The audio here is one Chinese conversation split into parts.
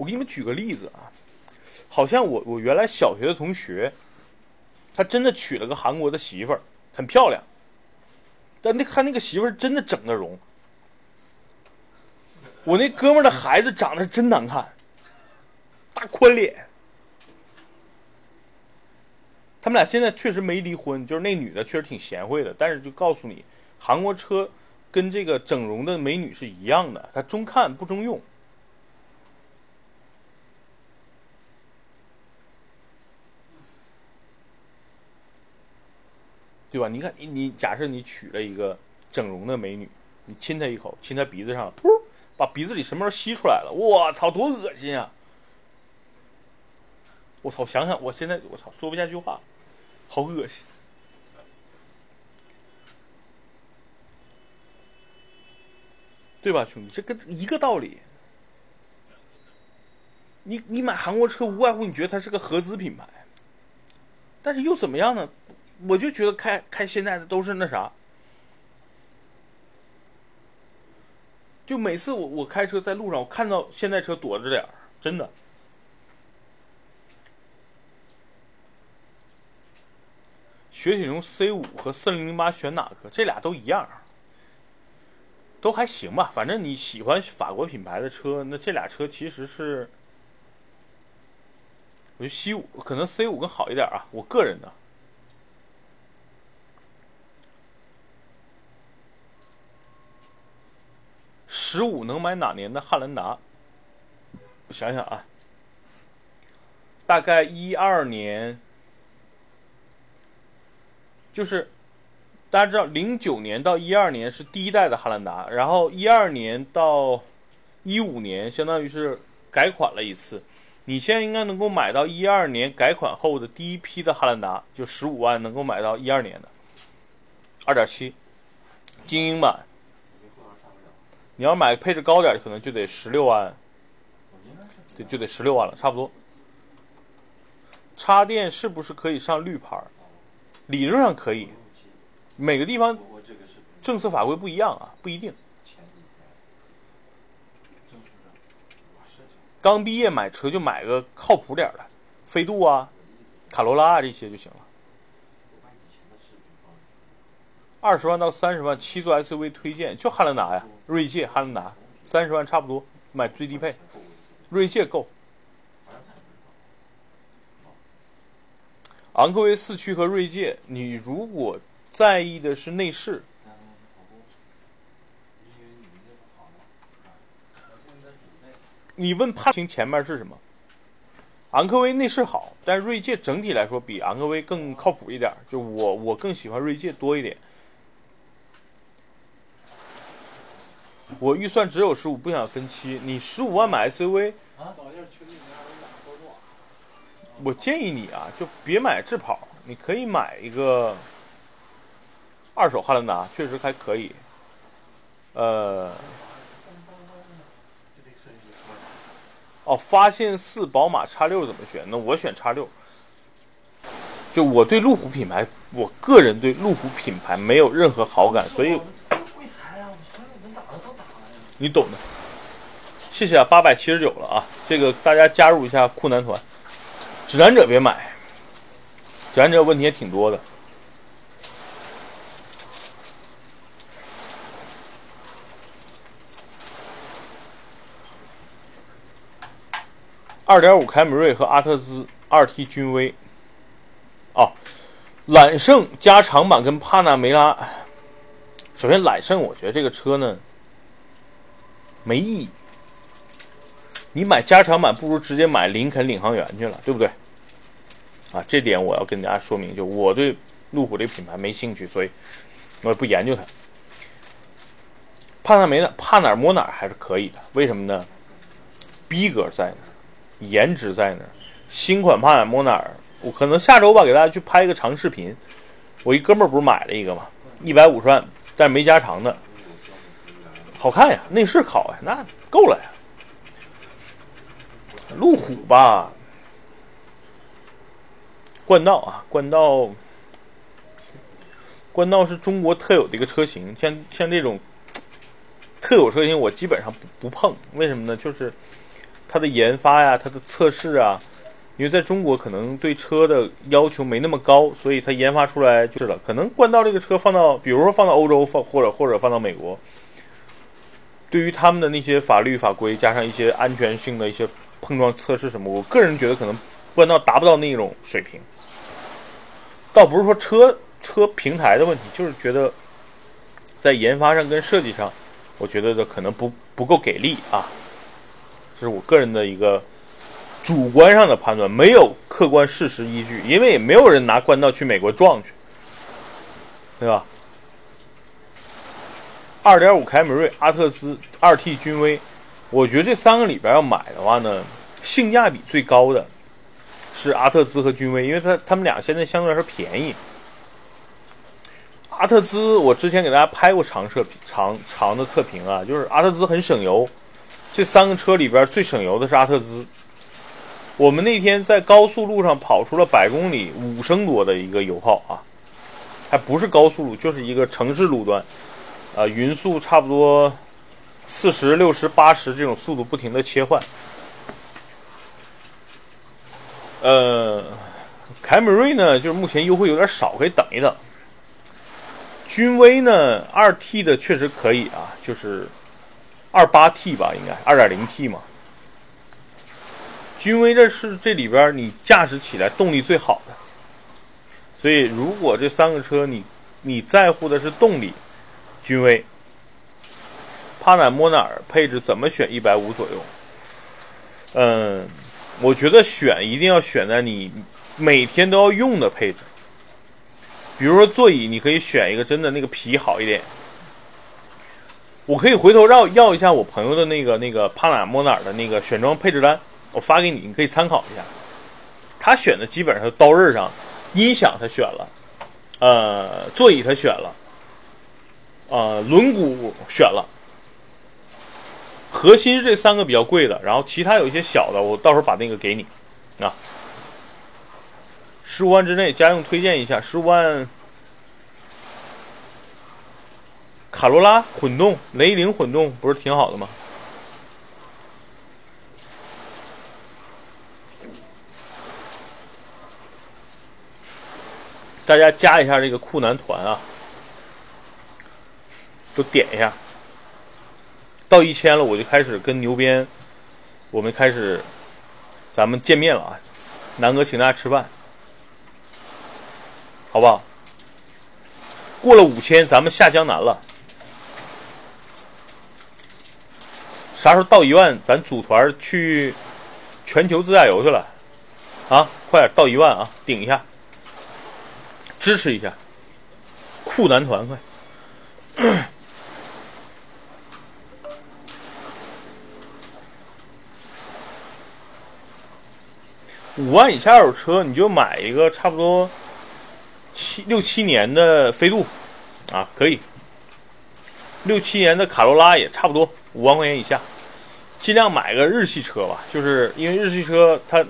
我给你们举个例子啊，好像我我原来小学的同学，他真的娶了个韩国的媳妇儿，很漂亮，但那他那个媳妇儿真的整的容。我那哥们儿的孩子长得真难看，大宽脸。他们俩现在确实没离婚，就是那女的确实挺贤惠的，但是就告诉你，韩国车跟这个整容的美女是一样的，它中看不中用。对吧？你看，你你假设你娶了一个整容的美女，你亲她一口，亲她鼻子上，噗，把鼻子里什么都吸出来了，我操，多恶心啊！我操，想想我现在，我操，说不下去话，好恶心，对吧，兄弟？这跟一个道理。你你买韩国车，无外乎你觉得它是个合资品牌，但是又怎么样呢？我就觉得开开现在的都是那啥，就每次我我开车在路上，我看到现代车躲着点儿，真的。雪铁龙 C 五和四零零八选哪个？这俩都一样，都还行吧。反正你喜欢法国品牌的车，那这俩车其实是，我觉得 C 五可能 C 五更好一点啊，我个人的。十五能买哪年的汉兰达？我想想啊，大概一二年。就是大家知道，零九年到一二年是第一代的汉兰达，然后一二年到一五年，相当于是改款了一次。你现在应该能够买到一二年改款后的第一批的汉兰达，就十五万能够买到一二年的二点七精英版。你要买配置高点的，可能就得十六万，对，就得十六万了，差不多。插电是不是可以上绿牌？理论上可以，每个地方政策法规不一样啊，不一定。刚毕业买车就买个靠谱点的，飞度啊、卡罗拉啊这些就行了。二十万到三十万七座 SUV 推荐就汉兰达呀，锐界、汉兰达，三十万差不多买最低配，锐界够。昂科威四驱和锐界，你如果在意的是内饰，你问帕青前面是什么？昂科威内饰好，但锐界整体来说比昂科威更靠谱一点。就我我更喜欢锐界多一点。我预算只有十五，不想分期。你十五万买 SUV？我建议你啊，就别买智跑，你可以买一个二手汉兰达，确实还可以。呃，哦，发现四宝马叉六怎么选？那我选叉六。就我对路虎品牌，我个人对路虎品牌没有任何好感，所以。你懂的。谢谢啊，八百七十九了啊，这个大家加入一下酷男团。指南者别买，指南者问题也挺多的。二点五凯美瑞和阿特兹二 T 君威，哦，揽胜加长版跟帕纳梅拉。首先，揽胜我觉得这个车呢没意义。你买加长版不如直接买林肯领航员去了，对不对？啊，这点我要跟大家说明，就我对路虎这个品牌没兴趣，所以我也不研究它。帕萨梅拉怕哪儿摸哪儿还是可以的，为什么呢？逼格在那儿，颜值在那儿，新款怕哪儿摸哪儿。我可能下周吧，给大家去拍一个长视频。我一哥们儿不是买了一个吗？一百五十万，但是没加长的，好看呀，内饰好呀，那够了呀。路虎吧，冠道啊，冠道，冠道是中国特有的一个车型，像像这种特有车型，我基本上不不碰。为什么呢？就是它的研发呀，它的测试啊，因为在中国可能对车的要求没那么高，所以它研发出来就是了。可能冠道这个车放到，比如说放到欧洲放，或者或者放到美国，对于他们的那些法律法规加上一些安全性的一些碰撞测试什么，我个人觉得可能冠道达不到那种水平。倒不是说车车平台的问题，就是觉得在研发上跟设计上，我觉得的可能不不够给力啊。这是我个人的一个主观上的判断，没有客观事实依据，因为也没有人拿冠道去美国撞去，对吧？二点五凯美瑞、阿特兹、二 T 君威，我觉得这三个里边要买的话呢，性价比最高的。是阿特兹和君威，因为它它们俩现在相对来说便宜。阿特兹，我之前给大家拍过长测长长的测评啊，就是阿特兹很省油。这三个车里边最省油的是阿特兹。我们那天在高速路上跑出了百公里五升多的一个油耗啊，还不是高速路，就是一个城市路段，呃，匀速差不多四十六十八十这种速度不停的切换。呃，凯美瑞呢，就是目前优惠有点少，可以等一等。君威呢，二 T 的确实可以啊，就是二八 T 吧，应该二点零 T 嘛。君威这是这里边你驾驶起来动力最好的，所以如果这三个车你你在乎的是动力，君威、帕纳莫纳尔配置怎么选？一百五左右，嗯。我觉得选一定要选在你每天都要用的配置，比如说座椅，你可以选一个真的那个皮好一点。我可以回头绕要一下我朋友的那个那个帕纳莫纳尔的那个选装配置单，我发给你，你可以参考一下。他选的基本上刀刃上，音响他选了，呃，座椅他选了，呃，轮毂选了。核心这三个比较贵的，然后其他有一些小的，我到时候把那个给你，啊，十五万之内家用推荐一下，十五万卡罗拉混动、雷凌混动不是挺好的吗？大家加一下这个酷男团啊，就点一下。到一千了，我就开始跟牛鞭，我们开始，咱们见面了啊！南哥请大家吃饭，好不好？过了五千，咱们下江南了。啥时候到一万，咱组团去全球自驾游去了？啊，快点到一万啊，顶一下，支持一下，酷男团快！五万以下有车，你就买一个差不多七六七年的飞度，啊，可以。六七年的卡罗拉也差不多五万块钱以下，尽量买个日系车吧，就是因为日系车它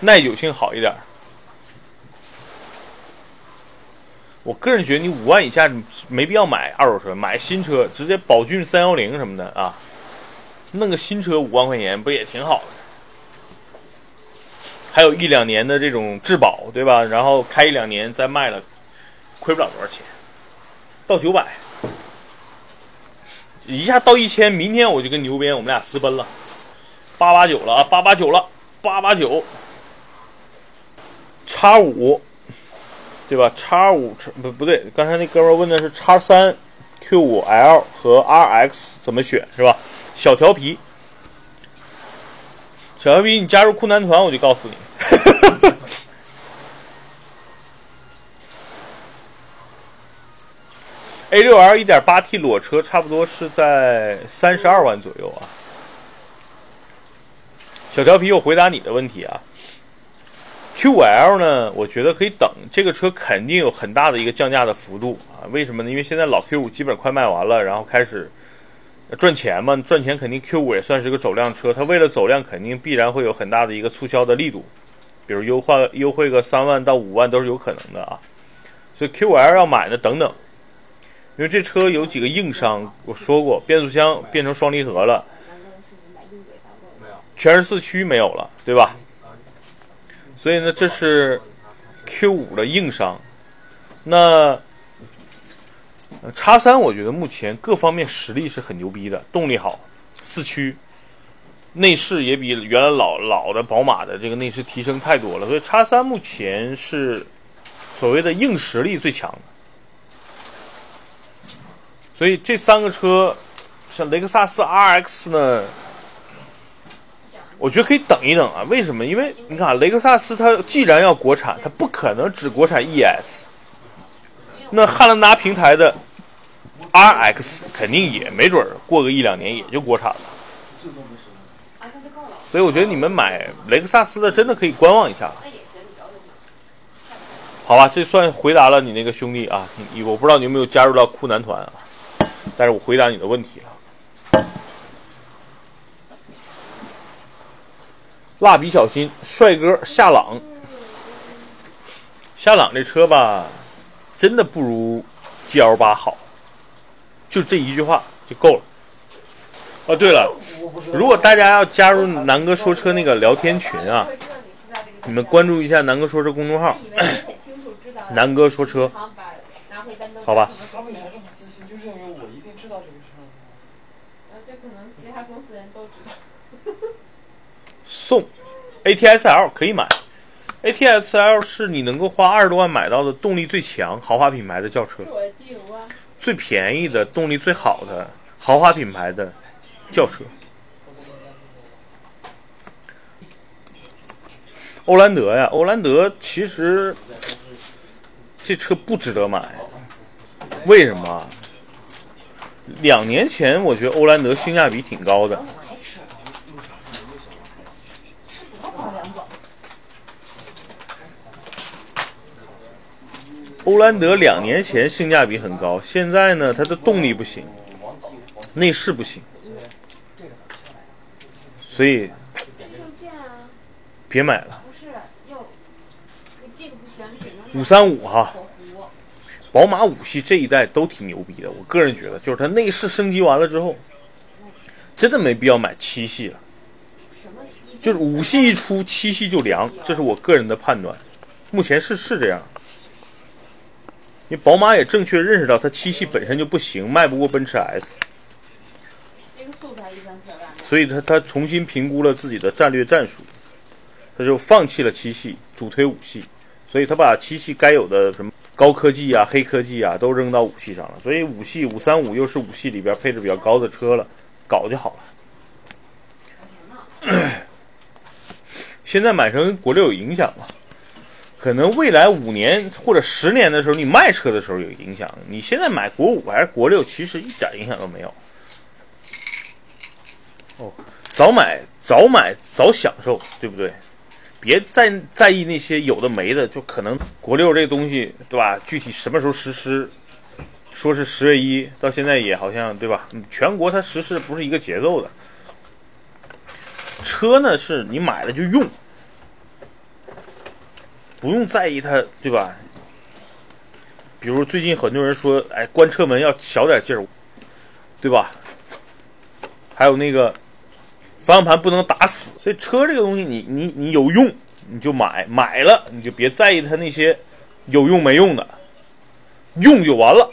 耐久性好一点。我个人觉得你五万以下没必要买二手车，买新车直接宝骏三幺零什么的啊，弄个新车五万块钱不也挺好的？还有一两年的这种质保，对吧？然后开一两年再卖了，亏不了多少钱。到九百，一下到一千，明天我就跟牛鞭我们俩私奔了。八八九了啊，八八九了，八八九。叉五，对吧？叉五不不对，刚才那哥们问的是叉三、Q 五 L 和 RX 怎么选是吧？小调皮，小调皮，你加入酷男团，我就告诉你。A 六 L 一点八 T 裸车差不多是在三十二万左右啊。小调皮，我回答你的问题啊。Q 五 L 呢，我觉得可以等，这个车肯定有很大的一个降价的幅度啊。为什么呢？因为现在老 Q 五基本快卖完了，然后开始赚钱嘛，赚钱肯定 Q 五也算是个走量车，它为了走量，肯定必然会有很大的一个促销的力度。比如优化优惠个三万到五万都是有可能的啊，所以 QL 要买的等等，因为这车有几个硬伤，我说过变速箱变成双离合了，全时四驱没有了，对吧？所以呢，这是 Q 五的硬伤。那叉三，我觉得目前各方面实力是很牛逼的，动力好，四驱，内饰也比原来老老的宝马的这个内饰提升太多了。所以叉三目前是所谓的硬实力最强的。所以这三个车，像雷克萨斯 RX 呢，我觉得可以等一等啊。为什么？因为你看，雷克萨斯它既然要国产，它不可能只国产 ES。那汉兰达平台的 RX 肯定也没准过个一两年也就国产了。所以我觉得你们买雷克萨斯的真的可以观望一下。好吧，这算回答了你那个兄弟啊，你我不知道你有没有加入到酷男团啊。但是我回答你的问题了。蜡笔小新帅哥夏朗，夏朗这车吧，真的不如 GL 八好，就这一句话就够了。哦，对了，如果大家要加入南哥说车那个聊天群啊，你们关注一下南哥说车公众号，南哥说车，好吧。送，ATS-L 可以买，ATS-L 是你能够花二十多万买到的动力最强豪华品牌的轿车，最便宜的动力最好的豪华品牌的轿车。欧蓝德呀，欧蓝德其实这车不值得买，为什么？两年前我觉得欧蓝德性价比挺高的。欧蓝德两年前性价比很高，现在呢，它的动力不行，内饰不行，所以别买了。五三五哈，宝马五系这一代都挺牛逼的，我个人觉得，就是它内饰升级完了之后，真的没必要买七系了。就是五系一出，七系就凉，这是我个人的判断，目前是是这样。因为宝马也正确认识到它七系本身就不行，卖不过奔驰 S，所以他他重新评估了自己的战略战术，他就放弃了七系，主推五系，所以他把七系该有的什么高科技啊、黑科技啊都扔到五系上了，所以五系五三五又是五系里边配置比较高的车了，搞就好了。现在买成国六有影响吗？可能未来五年或者十年的时候，你卖车的时候有影响。你现在买国五还是国六，其实一点影响都没有。哦，早买早买早享受，对不对？别在在意那些有的没的，就可能国六这东西，对吧？具体什么时候实施，说是十月一，到现在也好像，对吧？全国它实施不是一个节奏的。车呢，是你买了就用。不用在意它，对吧？比如最近很多人说，哎，关车门要小点劲儿，对吧？还有那个方向盘不能打死，所以车这个东西，你你你有用你就买，买了你就别在意它那些有用没用的，用就完了。